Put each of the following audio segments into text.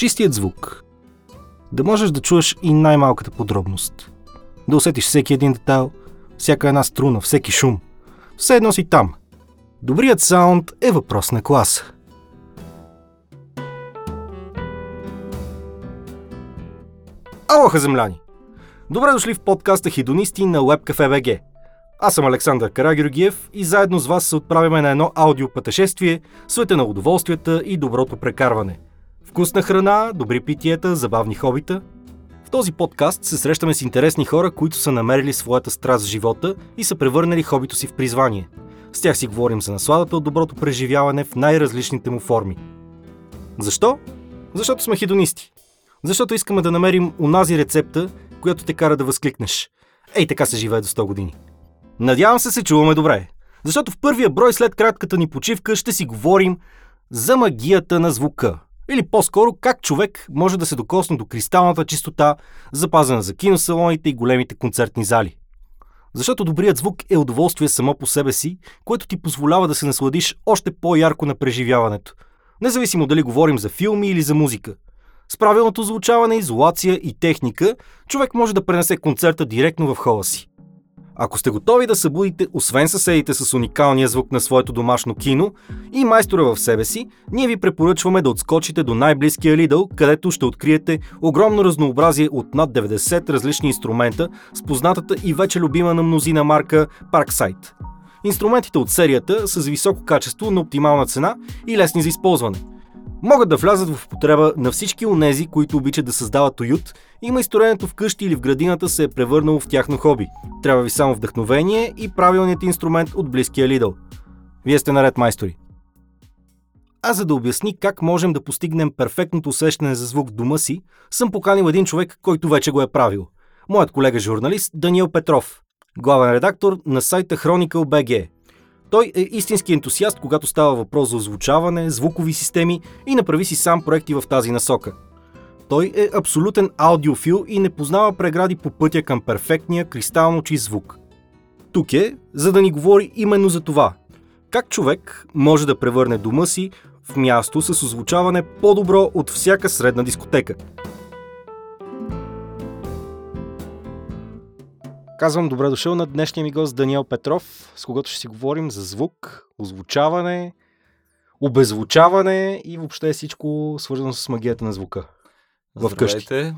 Чистият звук. Да можеш да чуеш и най-малката подробност. Да усетиш всеки един детайл, всяка една струна, всеки шум. Все едно си там. Добрият саунд е въпрос на клас. Алоха, земляни! Добре дошли в подкаста Хидонисти на WebCafe.bg. Аз съм Александър Карагюргиев и заедно с вас се отправяме на едно аудиопътешествие, света на удоволствията и доброто прекарване. Вкусна храна, добри питиета, забавни хобита. В този подкаст се срещаме с интересни хора, които са намерили своята страст в живота и са превърнали хобито си в призвание. С тях си говорим за насладата от доброто преживяване в най-различните му форми. Защо? Защото сме хидонисти. Защото искаме да намерим унази рецепта, която те кара да възкликнеш. Ей, така се живее до 100 години. Надявам се се чуваме добре. Защото в първия брой след кратката ни почивка ще си говорим за магията на звука. Или по-скоро как човек може да се докосне до кристалната чистота, запазена за киносалоните и големите концертни зали. Защото добрият звук е удоволствие само по себе си, което ти позволява да се насладиш още по-ярко на преживяването. Независимо дали говорим за филми или за музика. С правилното звучаване, изолация и техника, човек може да пренесе концерта директно в хола си. Ако сте готови да събудите, освен съседите с уникалния звук на своето домашно кино и майстора в себе си, ние ви препоръчваме да отскочите до най-близкия Lidl, където ще откриете огромно разнообразие от над 90 различни инструмента с познатата и вече любима на мнозина марка Parkside. Инструментите от серията са с високо качество на оптимална цена и лесни за използване – могат да влязат в употреба на всички онези, които обичат да създават уют и майсторенето вкъщи или в градината се е превърнало в тяхно хоби. Трябва ви само вдъхновение и правилният инструмент от близкия Lidl. Вие сте наред майстори. А за да обясни как можем да постигнем перфектното усещане за звук в дома си, съм поканил един човек, който вече го е правил. Моят колега журналист Даниел Петров, главен редактор на сайта Chronicle той е истински ентусиаст, когато става въпрос за озвучаване, звукови системи и направи си сам проекти в тази насока. Той е абсолютен аудиофил и не познава прегради по пътя към перфектния кристално чист звук. Тук е, за да ни говори именно за това. Как човек може да превърне дома си в място с озвучаване по-добро от всяка средна дискотека – Казвам добре дошъл на днешния ми гост Даниел Петров, с когото ще си говорим за звук, озвучаване, обезвучаване и въобще всичко свързано с магията на звука. Здравейте.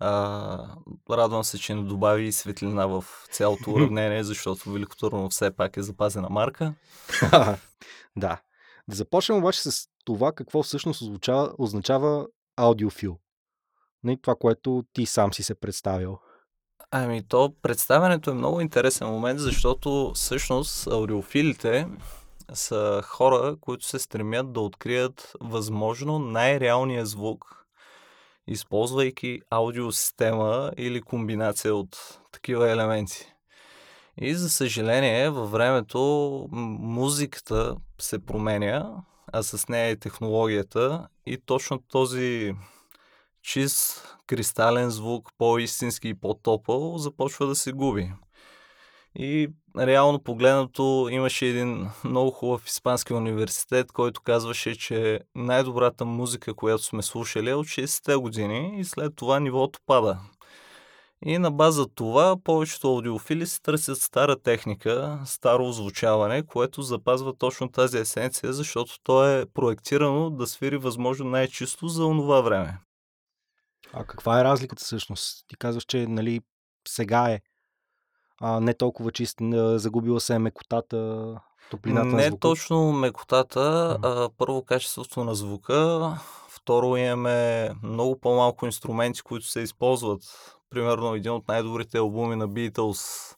А, радвам се, че не добави светлина в цялото уравнение, защото Великотурно все пак е запазена марка. да. Да започнем обаче с това какво всъщност означава, означава аудиофил. Не това, което ти сам си се представил. Ами то представянето е много интересен момент, защото всъщност аудиофилите са хора, които се стремят да открият възможно най-реалния звук, използвайки аудиосистема или комбинация от такива елементи. И за съжаление, във времето музиката се променя, а с нея и технологията и точно този чист кристален звук, по-истински и по-топъл, започва да се губи. И реално погледнато имаше един много хубав испански университет, който казваше, че най-добрата музика, която сме слушали е от 60-те години и след това нивото пада. И на база това повечето аудиофили се търсят стара техника, старо озвучаване, което запазва точно тази есенция, защото то е проектирано да свири възможно най-чисто за онова време. А каква е разликата всъщност? Ти казваш, че нали, сега е а, не толкова чист, загубила се е мекотата, топлината не на звука? точно мекотата, а, първо качеството на звука, второ имаме много по-малко инструменти, които се използват. Примерно един от най-добрите албуми на Beatles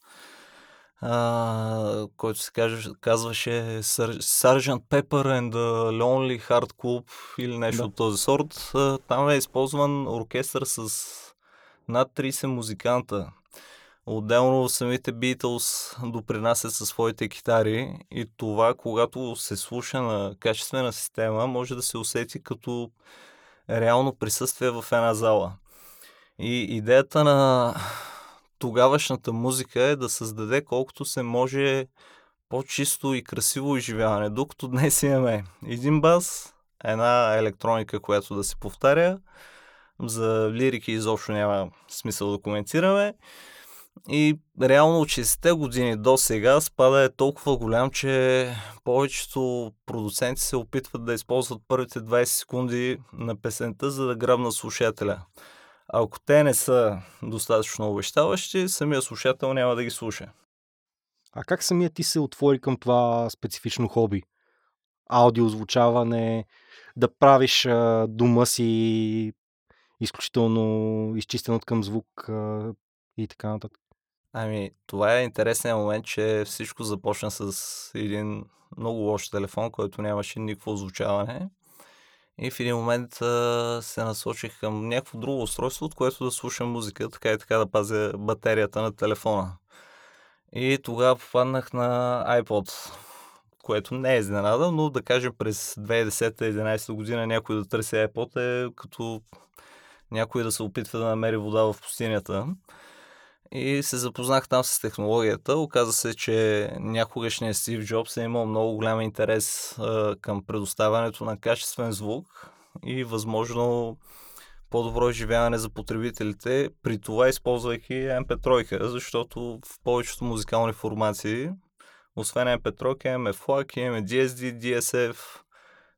а, който се каже, казваше Sgt. Pepper and the Lonely Heart Club или нещо да. от този сорт. Там е използван оркестър с над 30 музиканта. Отделно самите Beatles допринасят със своите китари и това, когато се слуша на качествена система, може да се усети като реално присъствие в една зала. И идеята на тогавашната музика е да създаде колкото се може по-чисто и красиво изживяване, докато днес имаме един бас, една електроника, която да се повтаря. За лирики изобщо няма смисъл да коментираме. И реално от 60-те години до сега спада е толкова голям, че повечето продуценти се опитват да използват първите 20 секунди на песента, за да грабнат слушателя. Ако те не са достатъчно обещаващи, самия слушател няма да ги слуша. А как самият ти се отвори към това специфично хоби? Аудиозвучаване, да правиш а, дома си изключително изчистен от към звук а, и така нататък. Ами, това е интересният момент, че всичко започна с един много лош телефон, който нямаше никакво озвучаване. И в един момент а, се насочих към някакво друго устройство, от което да слушам музика, така и така да пазя батерията на телефона. И тогава попаднах на iPod, което не е изненада, но да кажем през 2010-2011 година някой да търси iPod е като някой да се опитва да намери вода в пустинята. И се запознах там с технологията. Оказа се, че някогашният Стив Джобс е имал много голям интерес към предоставянето на качествен звук и възможно по-добро изживяване за потребителите, при това използвайки MP3, защото в повечето музикални формации, освен MP3, имаме FLAC, имаме DSD, DSF,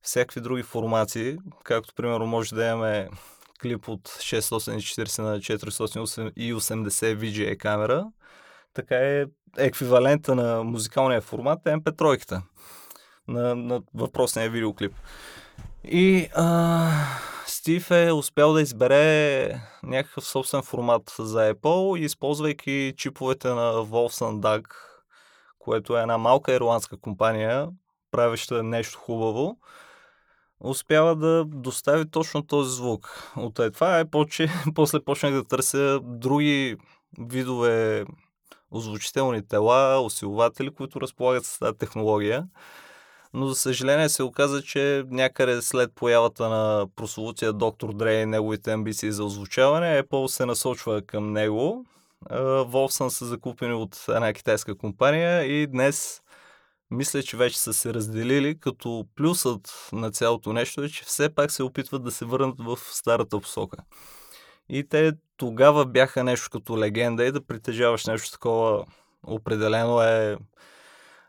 всякакви други формации, както примерно може да имаме клип от 640 на 480 VGA камера, така е еквивалента на музикалния формат е MP3 на, на въпросния видеоклип. И а, Стив е успял да избере някакъв собствен формат за Apple, използвайки чиповете на Wolfson DAG, което е една малка ирландска компания, правеща нещо хубаво успява да достави точно този звук. От е това е че после почнах да търся други видове озвучителни тела, усилватели, които разполагат с тази технология. Но за съжаление се оказа, че някъде след появата на прословутия доктор Дрей и неговите амбиции за озвучаване, Apple се насочва към него. Wolfson са закупени от една китайска компания и днес мисля, че вече са се разделили, като плюсът на цялото нещо е, че все пак се опитват да се върнат в старата посока. И те тогава бяха нещо като легенда и да притежаваш нещо такова определено е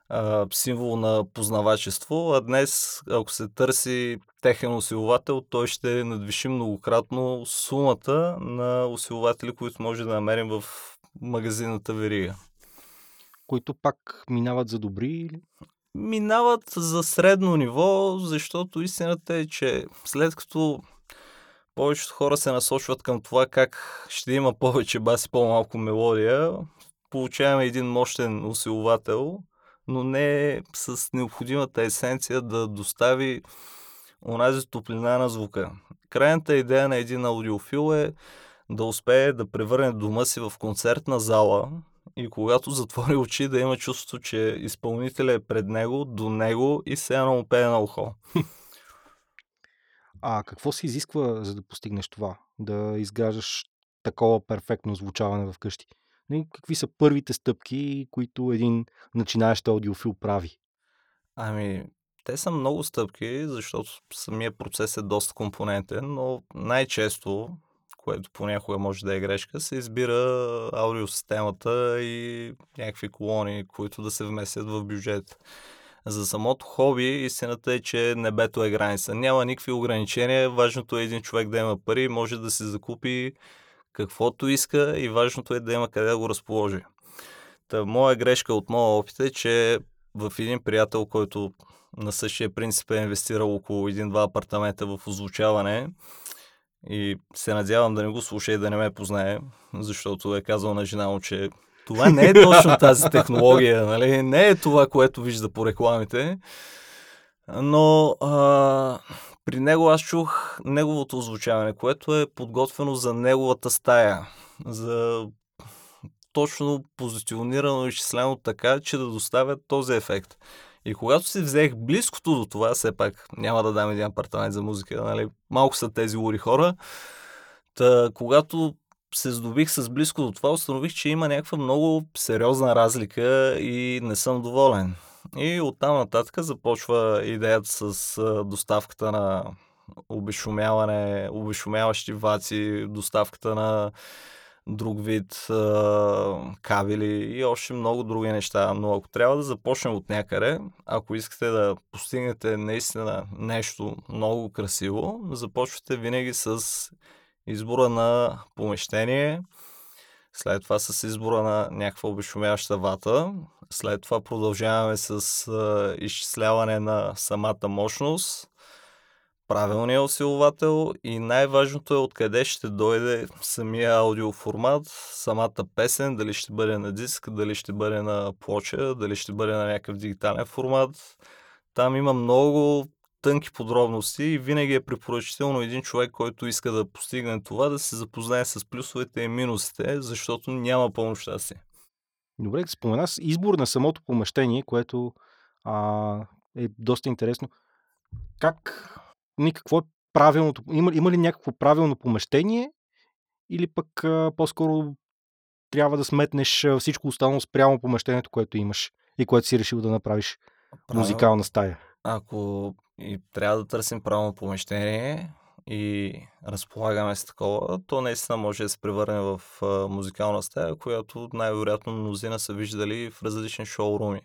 а, символ на познавачество, а днес, ако се търси техен усиловател, той ще надвиши многократно сумата на усилователи, които може да намерим в магазината верига които пак минават за добри? Минават за средно ниво, защото истината е, че след като повечето хора се насочват към това как ще има повече баси, по-малко мелодия, получаваме един мощен усиловател, но не с необходимата есенция да достави онази топлина на звука. Крайната идея на един аудиофил е да успее да превърне дома си в концертна зала, и когато затвори очи да има чувството, че изпълнителят е пред него, до него и се едно му пее на ухо. А какво се изисква, за да постигнеш това? Да изграждаш такова перфектно звучаване в къщи? Нали, какви са първите стъпки, които един начинаещ аудиофил прави? Ами, те са много стъпки, защото самия процес е доста компонентен, но най-често което понякога може да е грешка, се избира аудиосистемата и някакви колони, които да се вместят в бюджет. За самото хоби истината е, че небето е граница. Няма никакви ограничения. Важното е един човек да има пари, може да се закупи каквото иска и важното е да има къде да го разположи. Та, моя грешка от моя опит е, че в един приятел, който на същия принцип е инвестирал около един-два апартамента в озвучаване, и се надявам да не го слуша и да не ме познае, защото е казал на жена му, че това не е точно тази технология, нали? Не е това, което вижда по рекламите. Но а, при него аз чух неговото озвучаване, което е подготвено за неговата стая. За точно позиционирано и изчислено така, че да доставя този ефект. И когато си взех близкото до това, все пак няма да дам един апартамент за музика, нали? малко са тези лури хора, та, когато се здобих с близко до това, установих, че има някаква много сериозна разлика и не съм доволен. И оттам нататък започва идеята с доставката на обешумяване, обешумяващи ваци, доставката на друг вид а, кабели и още много други неща. Но ако трябва да започнем от някъде, ако искате да постигнете наистина нещо много красиво, започвате винаги с избора на помещение, след това с избора на някаква обешумяваща вата, след това продължаваме с а, изчисляване на самата мощност, правилния усилвател и най-важното е откъде ще дойде самия аудиоформат, самата песен, дали ще бъде на диск, дали ще бъде на плоча, дали ще бъде на някакъв дигитален формат. Там има много тънки подробности и винаги е препоръчително един човек, който иска да постигне това, да се запознае с плюсовете и минусите, защото няма пълно щастие. Добре, спомена избор на самото помещение, което а, е доста интересно. Как, ни какво е правилното, има, има ли някакво правилно помещение или пък а, по-скоро трябва да сметнеш всичко останало спрямо помещението, което имаш и което си решил да направиш Правил... музикална стая? Ако и трябва да търсим правилно помещение и разполагаме с такова, то наистина може да се превърне в а, музикална стая, която най-вероятно мнозина са виждали в различни шоуруми.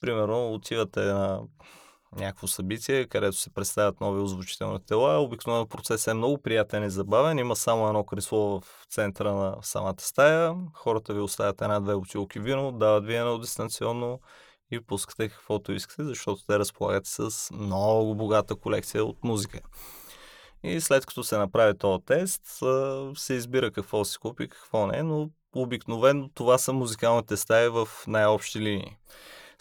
Примерно отивате на някакво събитие, където се представят нови озвучителни тела. Обикновено процесът е много приятен и забавен. Има само едно кресло в центъра на самата стая. Хората ви оставят една-две бутилки вино, дават ви едно дистанционно и пускате каквото искате, защото те разполагат с много богата колекция от музика. И след като се направи този тест, се избира какво си купи, какво не, но обикновено това са музикалните стаи в най-общи линии.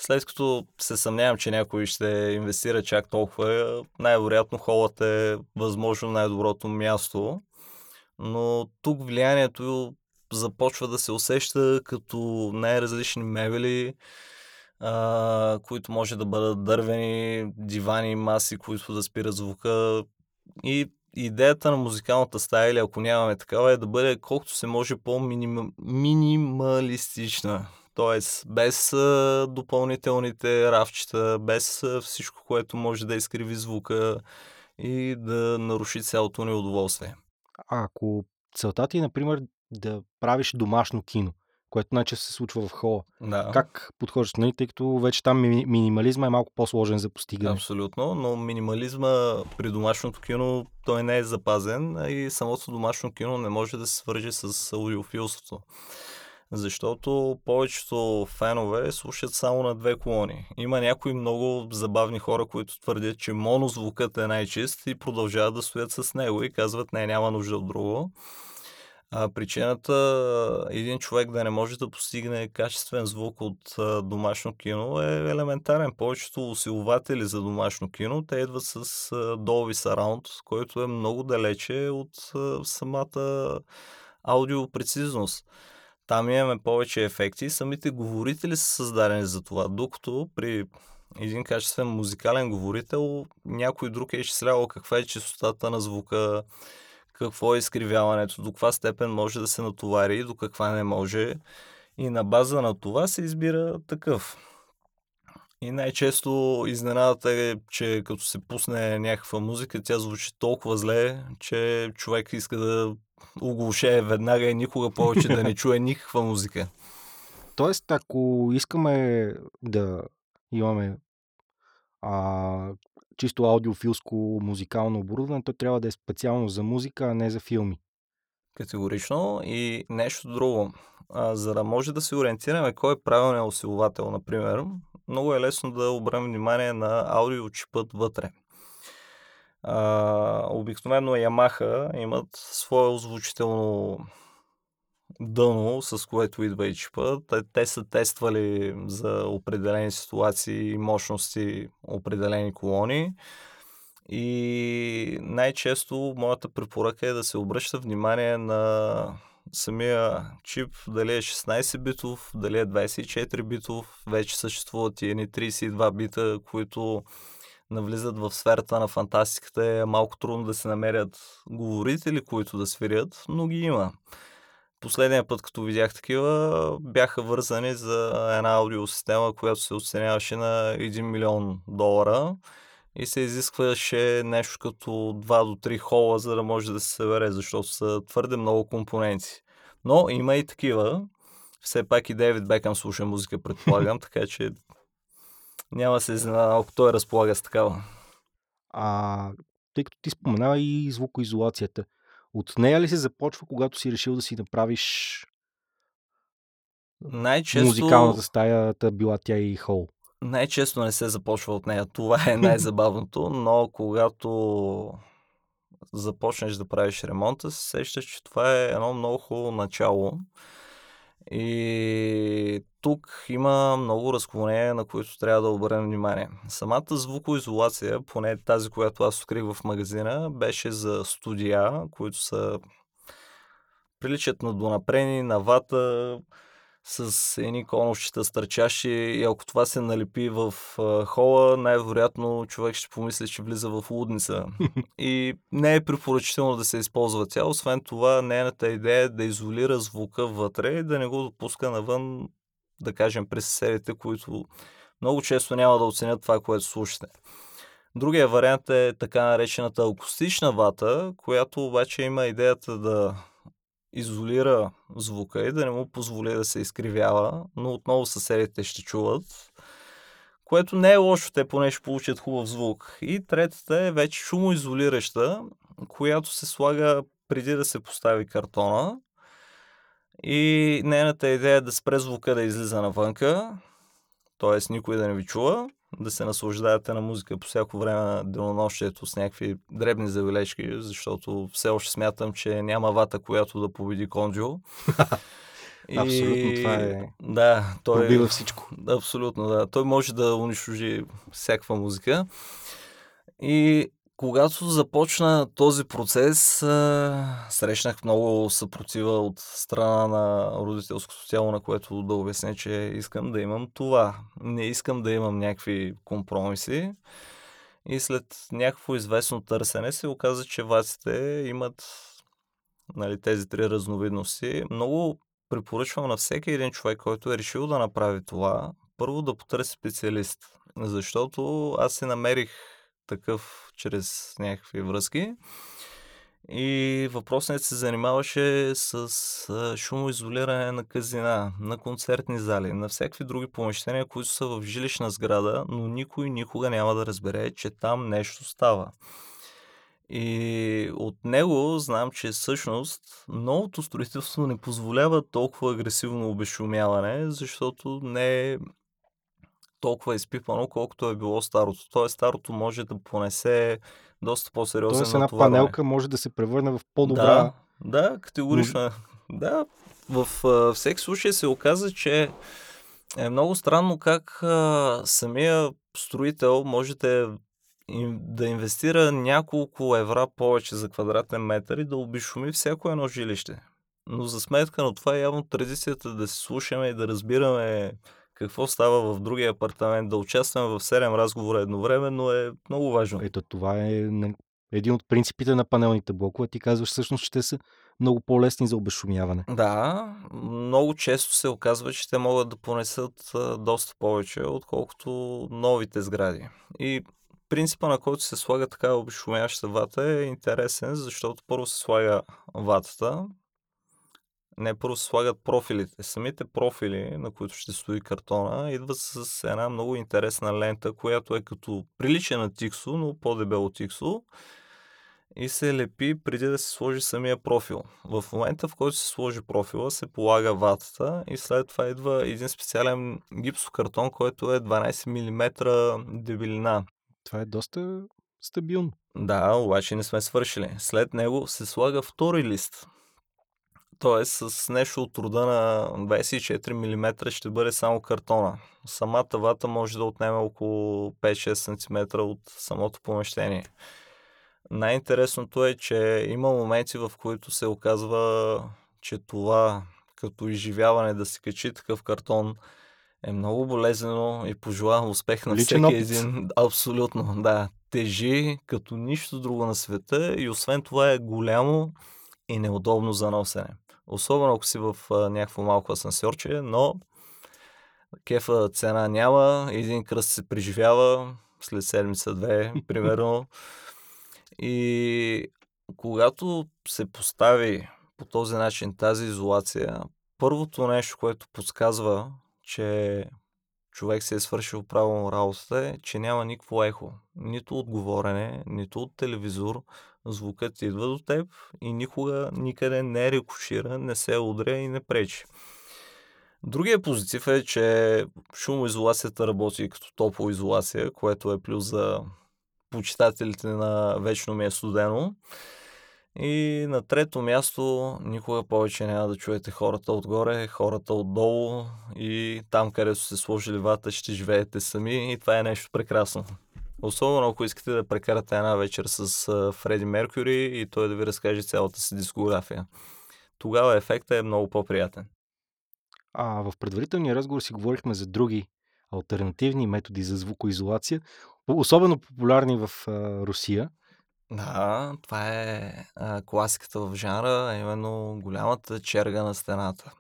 След като се съмнявам, че някой ще инвестира чак толкова, най-вероятно холът е възможно най-доброто място. Но тук влиянието започва да се усеща като най-различни мебели, а, които може да бъдат дървени, дивани, маси, които да спират звука. И идеята на музикалната стая, или ако нямаме такава, е да бъде колкото се може по-минималистична. Тоест, без допълнителните рафчета, без всичко, което може да изкриви звука и да наруши цялото ни удоволствие. А ако целта ти е, например, да правиш домашно кино, което най се случва в хола. Да. Как подхождаш, нали, тъй като вече там минимализма е малко по-сложен за постигане. Абсолютно, но минимализма при домашното кино той не е запазен и самото домашно кино не може да се свържи с аудиофилството. Защото повечето фенове слушат само на две колони. Има някои много забавни хора, които твърдят, че монозвукът е най-чист и продължават да стоят с него и казват, не, няма нужда от друго. А причината един човек да не може да постигне качествен звук от домашно кино е елементарен. Повечето усилватели за домашно кино, те идват с а, Dolby Surround, който е много далече от самата аудиопрецизност. Там имаме повече ефекти. Самите говорители са създадени за това, докато при един качествен музикален говорител някой друг е изчислявал каква е частотата на звука, какво е изкривяването, до каква степен може да се натовари и до каква не може. И на база на това се избира такъв. И най-често изненадата е, че като се пусне някаква музика, тя звучи толкова зле, че човек иска да оглушее веднага и никога повече да не чуе никаква музика. Тоест, ако искаме да имаме а, чисто аудиофилско музикално оборудване, то трябва да е специално за музика, а не за филми. Категорично. И нещо друго. А, за да може да се ориентираме кой е правилният усилвател, например, много е лесно да обърнем внимание на аудиочипът вътре. Обикновено Yamaha имат свое озвучително дъно, с което идва и чипа. Те, те са тествали за определени ситуации и мощности определени колони. И най-често моята препоръка е да се обръща внимание на самия чип, дали е 16 битов, дали е 24 битов. Вече съществуват и едни 32 бита, които навлизат в сферата на фантастиката. Е малко трудно да се намерят говорители, които да свирят, но ги има. последния път, като видях такива, бяха вързани за една аудиосистема, която се оценяваше на 1 милион долара и се изискваше нещо като 2 до 3 хола, за да може да се събере, защото са твърде много компоненти. Но има и такива. Все пак и Дейвид Бекъм слуша музика, предполагам, така че няма се изненада, ако той разполага с такава. А тъй като ти споменава и звукоизолацията, от нея ли се започва, когато си решил да си направиш Най-често... музикалната стая, била тя и хол? Най-често не се започва от нея. Това е най-забавното, но когато започнеш да правиш ремонта, се сещаш, че това е едно много хубаво начало. И тук има много разклонения, на които трябва да обърнем внимание. Самата звукоизолация, поне тази, която аз открих в магазина, беше за студия, които са приличат на донапрени, на вата, с едни конощчета стърчащи и ако това се налепи в а, хола, най-вероятно човек ще помисли, че влиза в лудница. и не е препоръчително да се използва тя. Освен това, нейната идея е да изолира звука вътре и да не го допуска навън, да кажем, през съседите, които много често няма да оценят това, което слушате. Другия вариант е така наречената акустична вата, която обаче има идеята да изолира звука и да не му позволи да се изкривява, но отново съседите ще чуват. Което не е лошо, те поне ще получат хубав звук. И третата е вече шумоизолираща, която се слага преди да се постави картона. И нейната идея е да спре звука да излиза навънка, т.е. никой да не ви чува да се наслаждавате на музика по всяко време на денонощието с някакви дребни забележки, защото все още смятам, че няма вата, която да победи Конджо. И... Абсолютно, това е. Да, той. Убива всичко. Абсолютно, да. Той може да унищожи всякаква музика. И когато започна този процес, срещнах много съпротива от страна на родителското тяло, на което да обясня, че искам да имам това. Не искам да имам някакви компромиси. И след някакво известно търсене се оказа, че ваците имат нали, тези три разновидности. Много препоръчвам на всеки един човек, който е решил да направи това, първо да потърси специалист. Защото аз си намерих такъв чрез някакви връзки. И въпросният се занимаваше с шумоизолиране на казина, на концертни зали, на всякакви други помещения, които са в жилищна сграда, но никой никога няма да разбере, че там нещо става. И от него знам, че всъщност новото строителство не позволява толкова агресивно обешумяване, защото не е толкова изпипано, колкото е било старото. Тоест старото може да понесе доста по-сериозен Тоест една панелка може да се превърне в по-добра... Да, да категорично. Да, в uh, всеки случай се оказа, че е много странно как uh, самия строител можете да инвестира няколко евра повече за квадратен метър и да обишуми всяко едно жилище. Но за сметка на това е явно традицията да се слушаме и да разбираме какво става в другия апартамент, да участваме в 7 разговора едновременно е много важно. Ето това е един от принципите на панелните блокове. Ти казваш всъщност, че те са много по-лесни за обешумяване. Да, много често се оказва, че те могат да понесат доста повече, отколкото новите сгради. И принципа, на който се слага така обешумяваща вата е интересен, защото първо се слага ватата, не се слагат профилите. Самите профили, на които ще стои картона, идват с една много интересна лента, която е като прилича на тиксо, но по-дебело тиксо и се лепи преди да се сложи самия профил. В момента, в който се сложи профила, се полага ватата и след това идва един специален гипсокартон, който е 12 мм дебелина. Това е доста стабилно. Да, обаче не сме свършили. След него се слага втори лист, Тоест с нещо от рода на 24 мм ще бъде само картона. Самата вата може да отнеме около 5-6 см от самото помещение. Най-интересното е, че има моменти, в които се оказва, че това като изживяване да се качи такъв картон е много болезнено и пожелавам успех на Личен всеки опит. един. Абсолютно, да. Тежи като нищо друго на света и освен това е голямо и неудобно за носене. Особено ако си в а, някакво малко асансьорче, но кефа цена няма, един кръст се преживява след седмица-две, примерно. И когато се постави по този начин тази изолация, първото нещо, което подсказва, че човек се е свършил правилно работата е, че няма никакво ехо. Нито от говорене, нито от телевизор. Звукът идва до теб и никога никъде не рекушира, не се удря и не пречи. Другия позитив е, че шумоизолацията работи като топлоизолация, което е плюс за почитателите на вечно ми е студено. И на трето място, никога повече няма да чуете хората отгоре, хората отдолу и там, където сте сложили вата, ще живеете сами и това е нещо прекрасно. Особено ако искате да прекарате една вечер с Фреди Меркюри и той да ви разкаже цялата си дискография. Тогава ефектът е много по-приятен. А в предварителния разговор си говорихме за други альтернативни методи за звукоизолация, особено популярни в а, Русия. Да, това е а, класиката в жанра, а именно голямата черга на стената.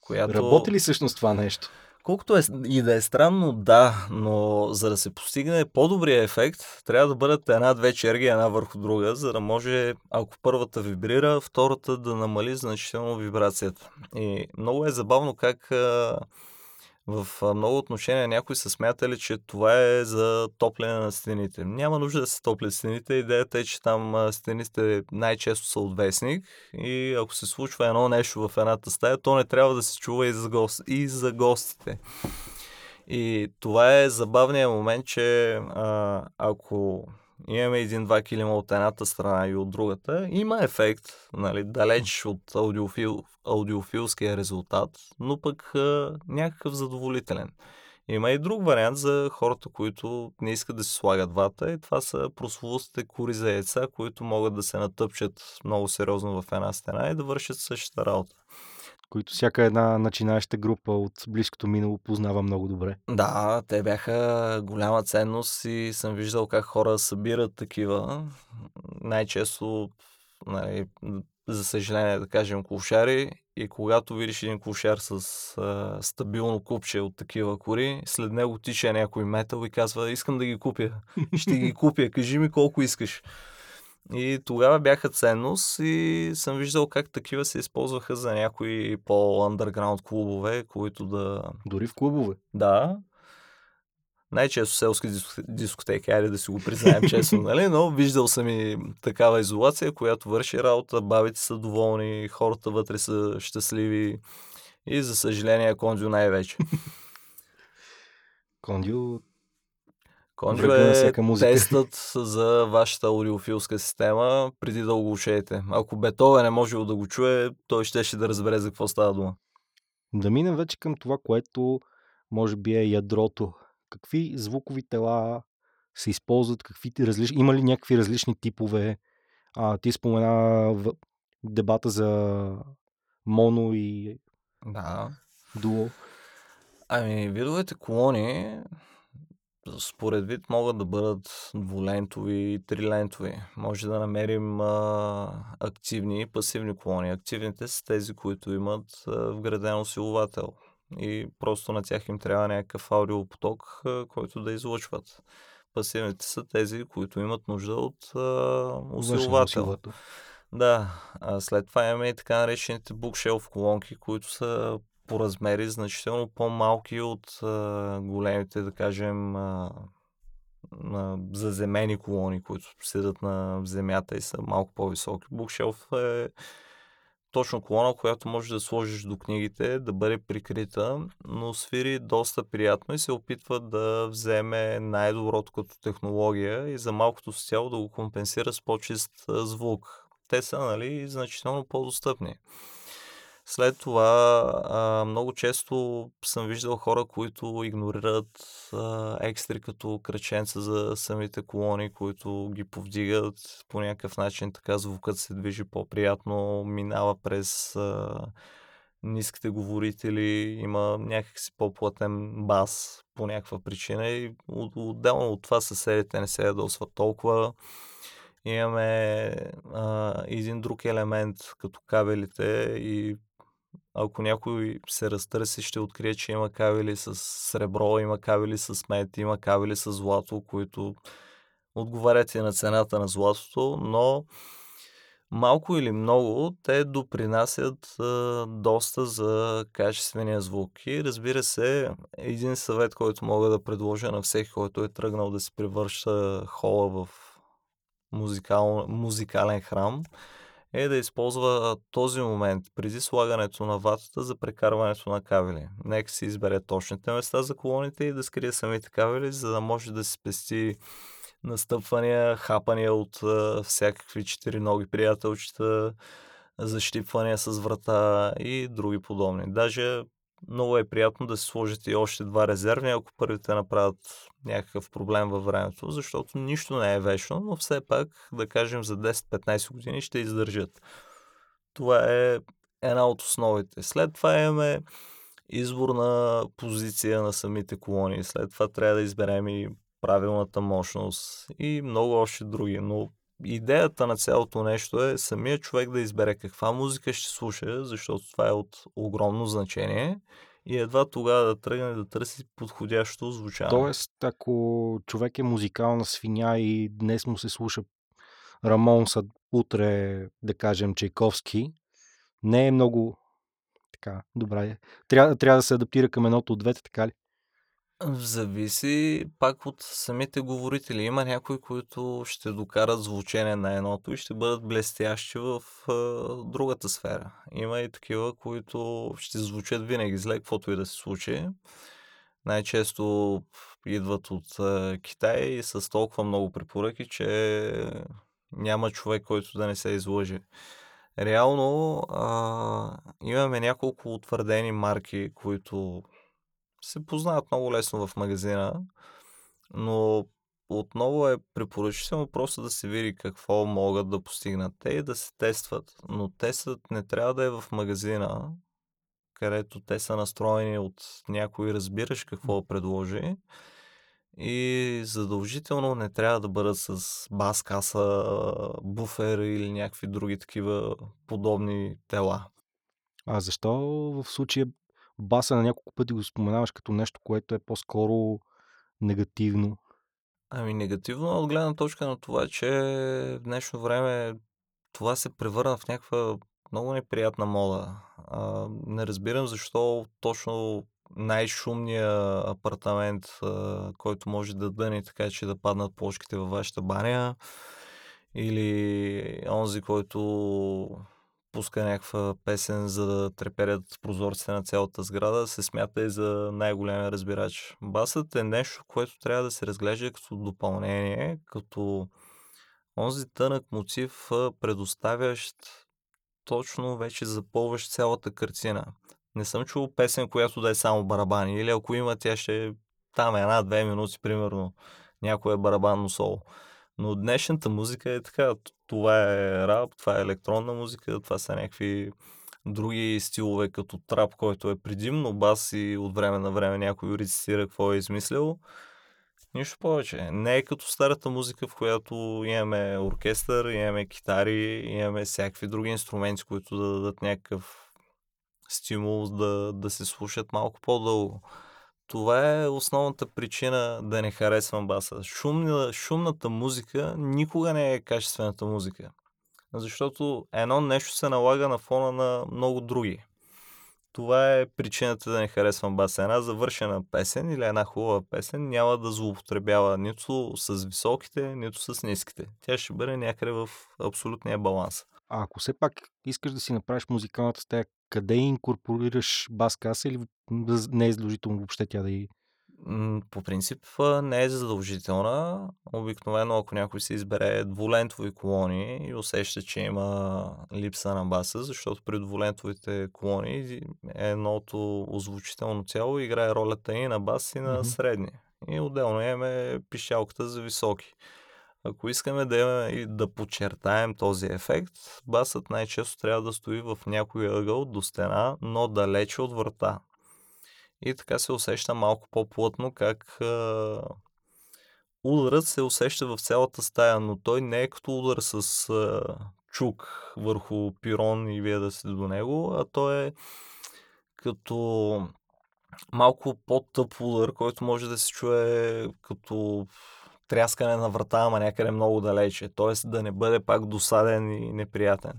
Която... Работи ли всъщност това нещо? Колкото е и да е странно, да, но за да се постигне по-добрия ефект, трябва да бъдат една-две черги една върху друга, за да може, ако първата вибрира, втората да намали значително вибрацията. И много е забавно как в много отношения някои са смятали, че това е за топлене на стените. Няма нужда да се топлят стените. Идеята е, че там стените най-често са от вестник и ако се случва едно нещо в едната стая, то не трябва да се чува и за, гост... и за гостите. И това е забавният момент, че а, ако имаме един-два килима от едната страна и от другата, има ефект, нали, далеч от аудиофил, аудиофилския резултат, но пък а, някакъв задоволителен. Има и друг вариант за хората, които не искат да си слагат вата и това са прословутите кори за яйца, които могат да се натъпчат много сериозно в една стена и да вършат същата работа които всяка една начинаеща група от близкото минало познава много добре. Да, те бяха голяма ценност и съм виждал как хора събират такива. Най-често, нали, за съжаление, да кажем, кушари. И когато видиш един кушар с а, стабилно купче от такива кори, след него тича някой метал и казва, искам да ги купя. Ще ги купя, кажи ми колко искаш. И тогава бяха ценност и съм виждал как такива се използваха за някои по-андерграунд клубове, които да... Дори в клубове? Да. Най-често селски дискотеки, айде да си го признаем честно, нали? Но виждал съм и такава изолация, която върши работа, бабите са доволни, хората вътре са щастливи и за съжаление Кондио най-вече. Кондио Конжо е тестът за вашата аудиофилска система преди да го ушеете. Ако Бетовен не може да го чуе, той ще ще да разбере за какво става дума. Да минем вече към това, което може би е ядрото. Какви звукови тела се използват, какви различни, има ли някакви различни типове? А, ти спомена в дебата за моно и да. дуо. Ами, видовете колони според вид могат да бъдат двулентови и трилентови. Може да намерим а, активни и пасивни колони. Активните са тези, които имат а, вграден усиловател и просто на тях им трябва някакъв аудиопоток, а, който да излъчват. Пасивните са тези, които имат нужда от а, усиловател. Да, а след това имаме и така наречените bookshelf колонки, които са по размери значително по-малки от а, големите, да кажем, а, а, заземени колони, които седат на земята и са малко по-високи. Букшелф е точно колона, която можеш да сложиш до книгите, да бъде прикрита, но свири доста приятно и се опитва да вземе най-доброто като технология и за малкото си тяло да го компенсира с по-чист звук. Те са, нали, значително по-достъпни. След това а, много често съм виждал хора, които игнорират а, екстри като кръченца за самите колони, които ги повдигат по някакъв начин, така звукът се движи по-приятно, минава през а, ниските говорители, има някакси по-платен бас по някаква причина и отделно от това съседите не се ядосват толкова. Имаме а, един друг елемент, като кабелите и ако някой се разтърси, ще открие, че има кабели с сребро, има кабели с мед, има кабели с злато, които отговарят и на цената на златото, но малко или много те допринасят а, доста за качествения звук. И разбира се, един съвет, който мога да предложа на всеки, който е тръгнал да си превърша хола в музикал, музикален храм, е да използва този момент преди слагането на ватата за прекарването на кабели. Нека си избере точните места за колоните и да скрие самите кабели, за да може да си спести настъпвания, хапания от а, всякакви четири ноги приятелчета, защипвания с врата и други подобни. Даже много е приятно да си сложите и още два резервни, ако първите направят някакъв проблем във времето, защото нищо не е вечно, но все пак, да кажем, за 10-15 години ще издържат. Това е една от основите. След това имаме избор на позиция на самите колони. След това трябва да изберем и правилната мощност и много още други. Но идеята на цялото нещо е самия човек да избере каква музика ще слуша, защото това е от огромно значение и едва тогава да тръгне да търси подходящо звучание. Тоест, ако човек е музикална свиня и днес му се слуша Рамонса, утре, да кажем, Чайковски, не е много така, добре. Трябва, трябва да се адаптира към едното от двете, така ли? Зависи пак от самите говорители. Има някои, които ще докарат звучение на едното и ще бъдат блестящи в а, другата сфера. Има и такива, които ще звучат винаги зле, каквото и да се случи. Най-често идват от а, Китай и с толкова много препоръки, че няма човек, който да не се излъжи. Реално а, имаме няколко утвърдени марки, които се познават много лесно в магазина, но отново е препоръчително просто да се види какво могат да постигнат те и да се тестват. Но тестът не трябва да е в магазина, където те са настроени от някой разбираш какво предложи. И задължително не трябва да бъдат с бас каса, буфер или някакви други такива подобни тела. А защо в случая баса на няколко пъти го споменаваш като нещо, което е по-скоро негативно? Ами негативно от гледна точка на това, че в днешно време това се превърна в някаква много неприятна мода. А, не разбирам защо точно най-шумния апартамент, а, който може да дъни така, че да паднат плочките във вашата баня, или онзи, който пуска някаква песен, за да треперят прозорците на цялата сграда, се смята и за най-големия разбирач. Басът е нещо, което трябва да се разглежда като допълнение, като онзи тънък мотив, предоставящ точно вече запълващ цялата картина. Не съм чул песен, която да е само барабани, или ако има, тя ще е там една-две минути, примерно, някое барабанно соло. Но днешната музика е така. Това е рап, това е електронна музика, това са някакви други стилове, като трап, който е предимно бас и от време на време някой рецитира какво е измислил. Нищо повече. Не е като старата музика, в която имаме оркестър, имаме китари, имаме всякакви други инструменти, които да дадат някакъв стимул да, да се слушат малко по-дълго. Това е основната причина да не харесвам баса. Шумна, шумната музика никога не е качествената музика. Защото едно нещо се налага на фона на много други. Това е причината да не харесвам баса. Една завършена песен или една хубава песен няма да злоупотребява нито с високите, нито с ниските. Тя ще бъде някъде в абсолютния баланс. А ако все пак искаш да си направиш музикалната стая, къде инкорпорираш бас каса или не е задължително въобще тя да и... По принцип не е задължителна. Обикновено, ако някой се избере двулентови колони и усеща, че има липса на баса, защото при двулентовите колони едното озвучително цяло играе ролята и на бас и на mm-hmm. средни. И отделно имаме пишалката за високи. Ако искаме да, имаме, да подчертаем този ефект, басът най-често трябва да стои в някой ъгъл до стена, но далече от врата. И така се усеща малко по-плътно как ударът се усеща в цялата стая, но той не е като удар с а, чук върху пирон и вие да сте до него, а той е като малко по-тъп удар, който може да се чуе като тряскане на врата, ама някъде много далече. Т.е. да не бъде пак досаден и неприятен.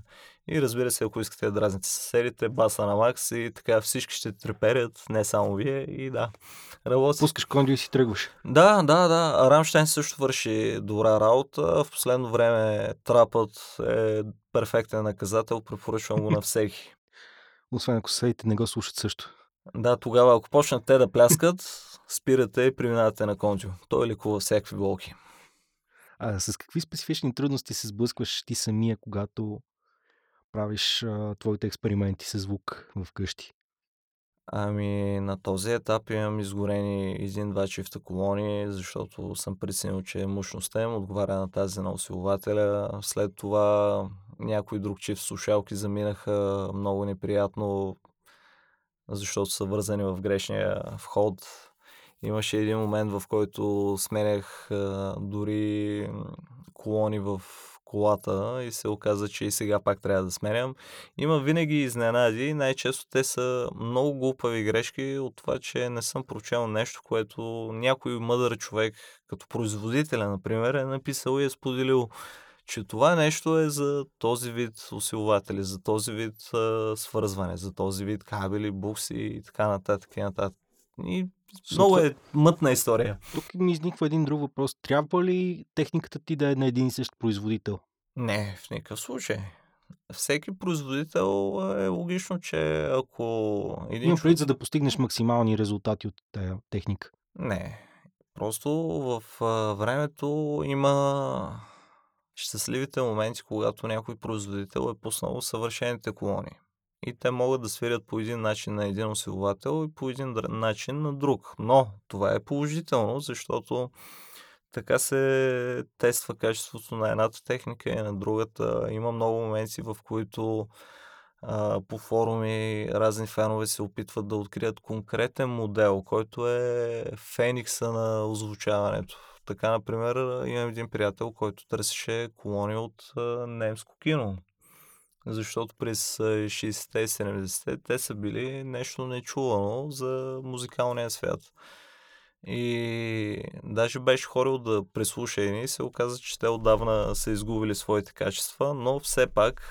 И разбира се, ако искате да дразните съседите, баса на макс и така всички ще треперят, не само вие и да. Работи. Пускаш кондио и си тръгваш. Да, да, да. Рамштайн също върши добра работа. В последно време трапът е перфектен наказател. Препоръчвам го на всеки. Освен ако съседите не го слушат също. Да, тогава ако почнат те да пляскат, спирате и преминавате на кончо. Той лекува всякакви болки. А с какви специфични трудности се сблъскваш ти самия, когато правиш а, твоите експерименти с звук в къщи? Ами, на този етап имам изгорени един-два чифта колони, защото съм преценил, че мощността им отговаря на тази на усилователя. След това някой друг чифт слушалки заминаха много неприятно, защото са вързани в грешния вход. Имаше един момент, в който сменях а, дори колони в колата и се оказа, че и сега пак трябва да сменям. Има винаги изненади. Най-често те са много глупави грешки от това, че не съм прочел нещо, което някой мъдър човек, като производителя, например, е написал и е споделил че това нещо е за този вид усилватели, за този вид а, свързване, за този вид кабели, букси и така нататък. И, нататък. И много е мътна история. Тук ми изниква един друг въпрос. Трябва ли техниката ти да е на един и същ производител? Не, в никакъв случай. Всеки производител е логично, че ако... Един Има преди, за да постигнеш максимални резултати от тази техника. Не. Просто в времето има щастливите моменти, когато някой производител е пуснал съвършените колони. И те могат да свирят по един начин на един усилвател и по един начин на друг. Но това е положително, защото така се тества качеството на едната техника и на другата. Има много моменти, в които а, по форуми разни фенове се опитват да открият конкретен модел, който е феникса на озвучаването. Така, например, имам един приятел, който търсеше колони от а, немско кино. Защото през 60-те и 70-те те са били нещо нечувано за музикалния свят. И даже беше хорил да преслуша и се оказа, че те отдавна са изгубили своите качества, но все пак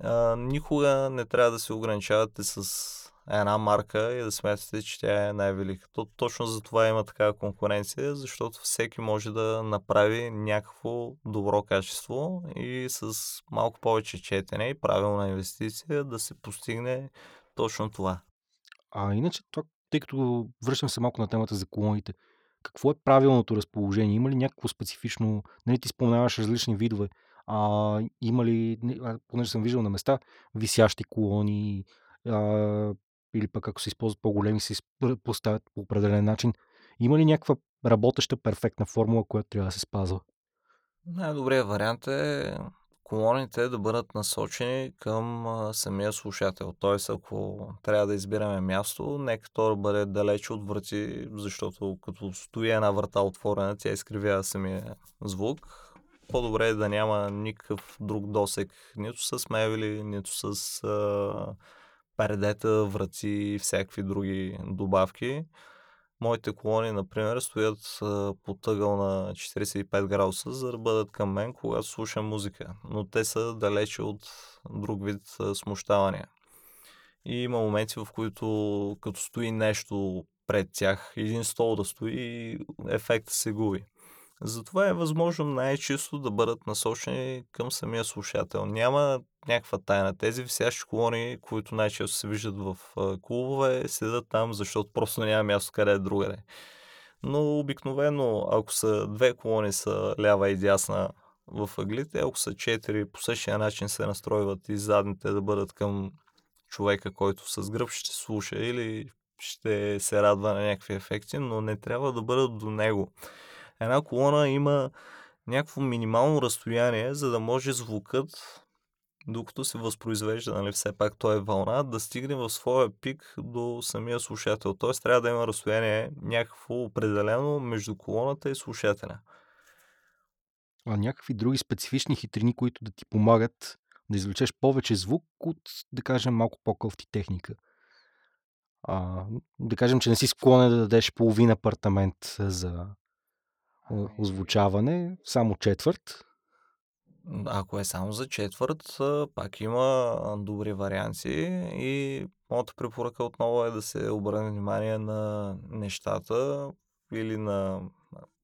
а, никога не трябва да се ограничавате с една марка и да смятате, че тя е най-велика. То, точно за това има такава конкуренция, защото всеки може да направи някакво добро качество и с малко повече четене и правилна инвестиция да се постигне точно това. А иначе, тъй като връщам се малко на темата за колоните, какво е правилното разположение? Има ли някакво специфично, нали ти споменаваш различни видове, а, има ли, понеже съм виждал на места, висящи колони, а, или пък ако се използват по-големи, се поставят по определен начин. Има ли някаква работеща перфектна формула, която трябва да се спазва? Най-добрият вариант е колоните да бъдат насочени към самия слушател. Т.е. ако трябва да избираме място, нека то да бъде далече от врати, защото като стои една врата отворена, тя изкривява самия звук. По-добре е да няма никакъв друг досек, нито с мебели, нито с а, пердета, врати и всякакви други добавки. Моите колони, например, стоят по тъгъл на 45 градуса, за да бъдат към мен, когато слушам музика. Но те са далече от друг вид смущавания. И има моменти, в които като стои нещо пред тях, един стол да стои, ефекта се губи. Затова е възможно най-чисто да бъдат насочени към самия слушател. Няма някаква тайна. Тези висящи колони, които най-често се виждат в клубове, седат там, защото просто няма място къде е другаде. Но обикновено, ако са две колони са лява и дясна в ъглите, ако са четири, по същия начин се настройват и задните да бъдат към човека, който с гръб ще слуша или ще се радва на някакви ефекти, но не трябва да бъдат до него една колона има някакво минимално разстояние, за да може звукът докато се възпроизвежда, нали, все пак той е вълна, да стигне в своя пик до самия слушател. Т.е. трябва да има разстояние някакво определено между колоната и слушателя. А някакви други специфични хитрини, които да ти помагат да извлечеш повече звук от, да кажем, малко по-кофти техника. А, да кажем, че не си склонен да дадеш половин апартамент за озвучаване, само четвърт. Ако е само за четвърт, пак има добри варианти и моята препоръка отново е да се обърне внимание на нещата или на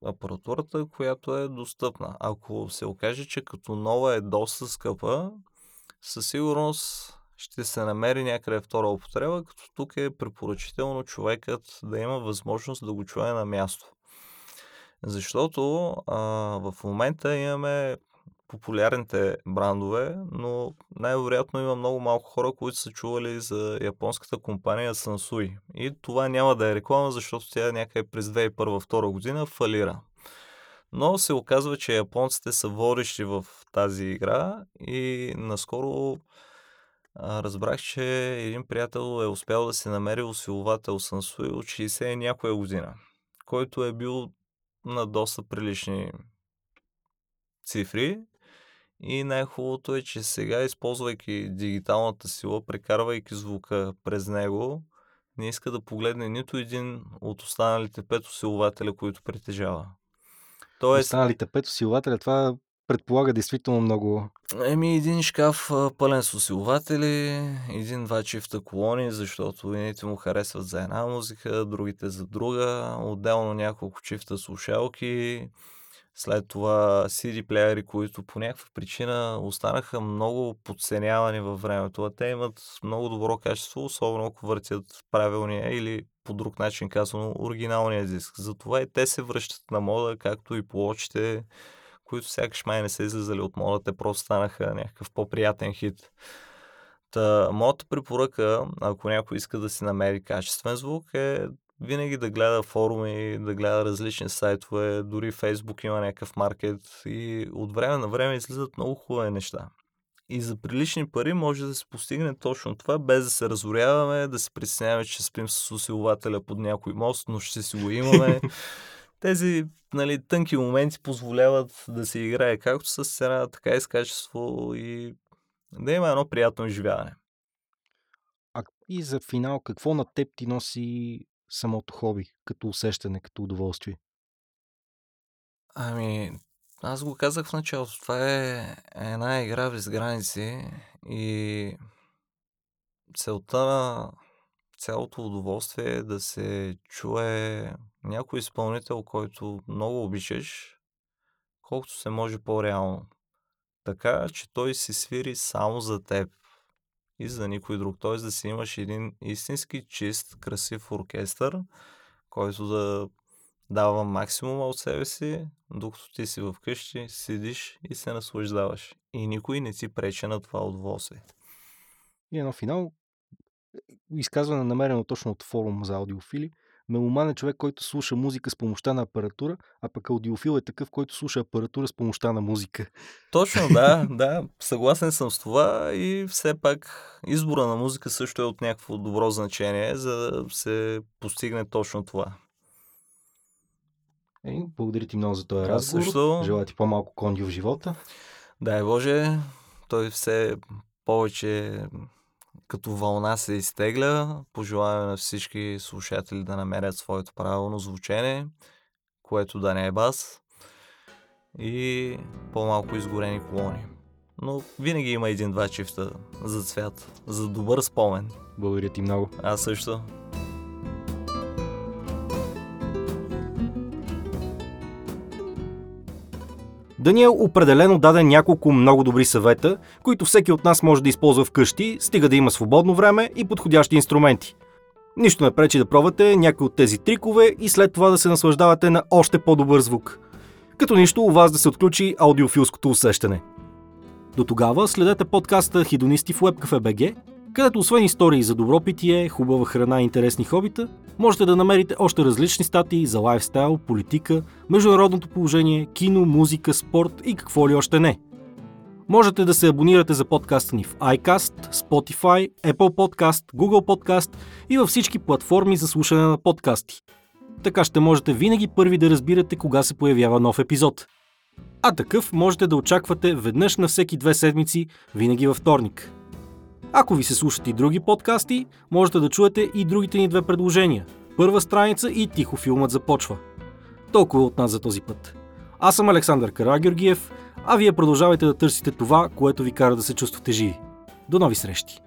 апаратурата, която е достъпна. Ако се окаже, че като нова е доста скъпа, със сигурност ще се намери някъде втора употреба, като тук е препоръчително човекът да има възможност да го чуе на място. Защото а, в момента имаме популярните брандове, но най-вероятно има много малко хора, които са чували за японската компания Sansui. И това няма да е реклама, защото тя някъде през 2001-2002 година фалира. Но се оказва, че японците са водещи в тази игра и наскоро разбрах, че един приятел е успял да се намери усиловател Sansui от 60 някоя година, който е бил на доста прилични цифри и най-хубавото е, че сега, използвайки дигиталната сила, прекарвайки звука през него, не иска да погледне нито един от останалите пет усилователя, които притежава. Тоест... Останалите пет усилователя, това предполага действително много. Еми, един шкаф пълен с усилователи, един-два чифта колони, защото едните му харесват за една музика, другите за друга, отделно няколко чифта слушалки, след това CD плеери, които по някаква причина останаха много подценявани във времето. те имат много добро качество, особено ако въртят правилния или по друг начин казано оригиналния диск. Затова и те се връщат на мода, както и плочите, които сякаш май не са излизали от мода, те просто станаха някакъв по-приятен хит. Та, моята препоръка, ако някой иска да си намери качествен звук, е винаги да гледа форуми, да гледа различни сайтове, дори Фейсбук има някакъв маркет и от време на време излизат много хубави неща. И за прилични пари може да се постигне точно това, без да се разоряваме, да се притесняваме, че спим с усилователя под някой мост, но ще си го имаме. Тези нали, тънки моменти позволяват да се играе както с цена, така и с качество и да има едно приятно изживяване. А и за финал, какво на теб ти носи самото хоби, като усещане, като удоволствие? Ами, аз го казах в началото. Това е една игра без граници и целта на цялото удоволствие е да се чуе някой изпълнител, който много обичаш, колкото се може по-реално. Така, че той се свири само за теб и за никой друг. Т.е. да си имаш един истински чист, красив оркестър, който да дава максимума от себе си, докато ти си вкъщи, седиш и се наслаждаваш. И никой не ти прече на това удоволствие. И едно финал, изказване намерено точно от форум за аудиофили. Меломан е човек, който слуша музика с помощта на апаратура, а пък аудиофил е такъв, който слуша апаратура с помощта на музика. Точно, да, да. Съгласен съм с това и все пак избора на музика също е от някакво добро значение, за да се постигне точно това. Е, благодаря ти много за този разговор. Също... Желая ти по-малко кондио в живота. Дай Боже, той все повече като вълна се изтегля. Пожелаваме на всички слушатели да намерят своето правилно звучение, което да не е бас и по-малко изгорени колони. Но винаги има един-два чифта за цвят, за добър спомен. Благодаря ти много. Аз също. Даниел определено даде няколко много добри съвета, които всеки от нас може да използва вкъщи, стига да има свободно време и подходящи инструменти. Нищо не пречи да пробвате някои от тези трикове и след това да се наслаждавате на още по-добър звук. Като нищо у вас да се отключи аудиофилското усещане. До тогава следете подкаста Хидонисти в WebCafe.bg където освен истории за добро питие, хубава храна и интересни хобита, можете да намерите още различни статии за лайфстайл, политика, международното положение, кино, музика, спорт и какво ли още не. Можете да се абонирате за подкаста ни в iCast, Spotify, Apple Podcast, Google Podcast и във всички платформи за слушане на подкасти. Така ще можете винаги първи да разбирате кога се появява нов епизод. А такъв можете да очаквате веднъж на всеки две седмици, винаги във вторник. Ако ви се слушат и други подкасти, можете да чуете и другите ни две предложения. Първа страница и тихо филмът започва. Толкова от нас за този път. Аз съм Александър Карагеоргиев, а вие продължавайте да търсите това, което ви кара да се чувствате живи. До нови срещи!